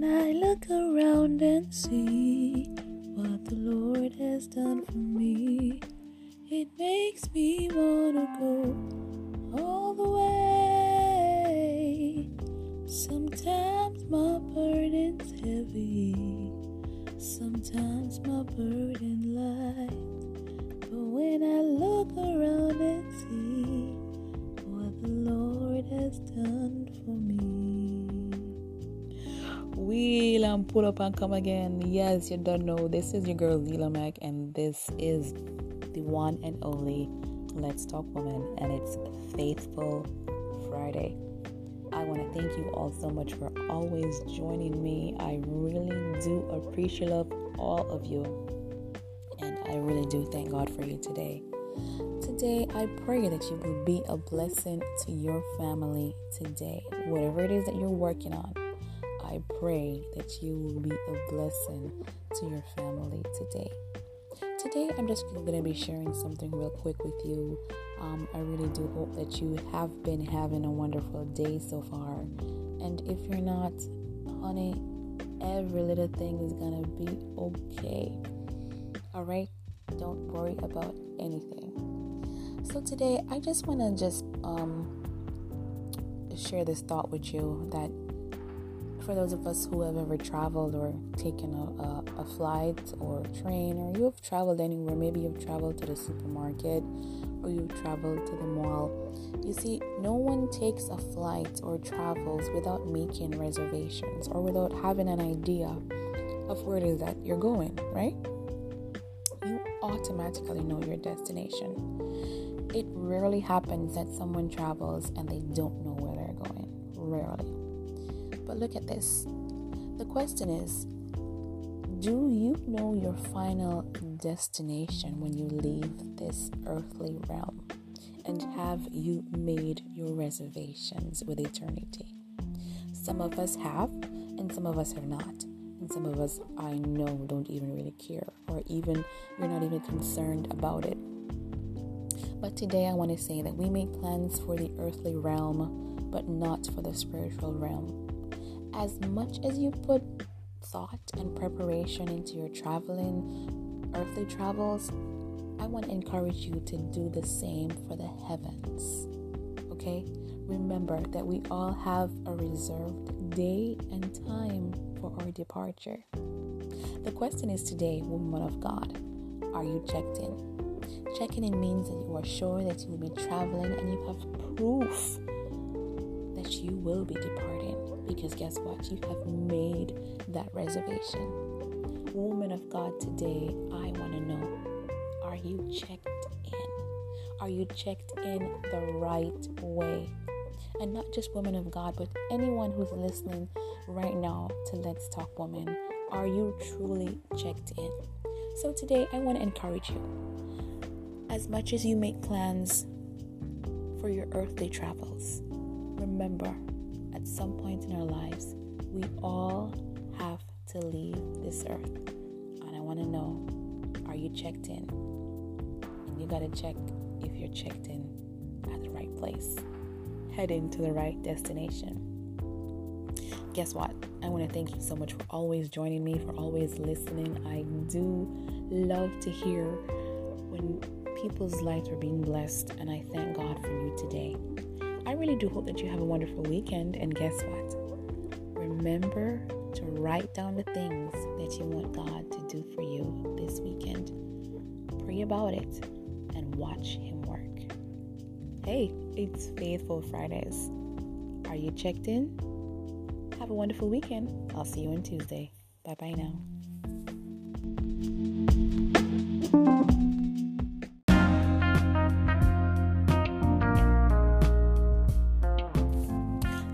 When I look around and see what the Lord has done for me, it makes me wanna go all the way. Pull up and come again. Yes, you don't know. This is your girl Zeela Mac, and this is the one and only Let's Talk Woman, and it's Faithful Friday. I want to thank you all so much for always joining me. I really do appreciate all of you, and I really do thank God for you today. Today, I pray that you will be a blessing to your family today, whatever it is that you're working on. I pray that you will be a blessing to your family today. Today, I'm just going to be sharing something real quick with you. Um, I really do hope that you have been having a wonderful day so far. And if you're not, honey, every little thing is going to be okay. All right? Don't worry about anything. So today, I just want to just um, share this thought with you that for those of us who have ever traveled or taken a, a, a, flight or train, or you have traveled anywhere, maybe you've traveled to the supermarket or you've traveled to the mall. You see, no one takes a flight or travels without making reservations or without having an idea of where it is that you're going, right? You automatically know your destination. It rarely happens that someone travels and they don't know where they're going. Rarely. But look at this. The question is Do you know your final destination when you leave this earthly realm? And have you made your reservations with eternity? Some of us have, and some of us have not. And some of us, I know, don't even really care, or even you're not even concerned about it. But today I want to say that we make plans for the earthly realm, but not for the spiritual realm as much as you put thought and preparation into your traveling, earthly travels, I want to encourage you to do the same for the heavens. Okay? Remember that we all have a reserved day and time for our departure. The question is today, woman of God, are you checked in? Checking in means that you are sure that you will be traveling and you have proof that you will be departing because guess what? You have made that reservation. Woman of God, today I want to know are you checked in? Are you checked in the right way? And not just women of God, but anyone who's listening right now to Let's Talk Woman, are you truly checked in? So today I want to encourage you. As much as you make plans for your earthly travels, remember at some point in our lives, we all have to leave this earth. And I want to know are you checked in? And you got to check if you're checked in at the right place, heading to the right destination. Guess what? I want to thank you so much for always joining me, for always listening. I do love to hear when people's lives are being blessed, and I thank God for you today. I really do hope that you have a wonderful weekend. And guess what? Remember to write down the things that you want God to do for you this weekend. Pray about it and watch Him work. Hey, it's Faithful Fridays. Are you checked in? Have a wonderful weekend. I'll see you on Tuesday. Bye bye now.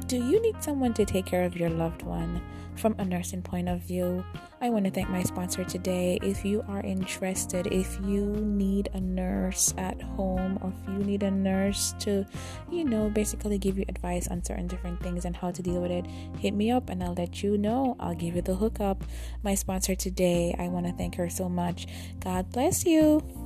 Do you need someone to take care of your loved one from a nursing point of view? I want to thank my sponsor today. If you are interested, if you need a nurse at home, or if you need a nurse to, you know, basically give you advice on certain different things and how to deal with it, hit me up and I'll let you know. I'll give you the hookup. My sponsor today, I want to thank her so much. God bless you.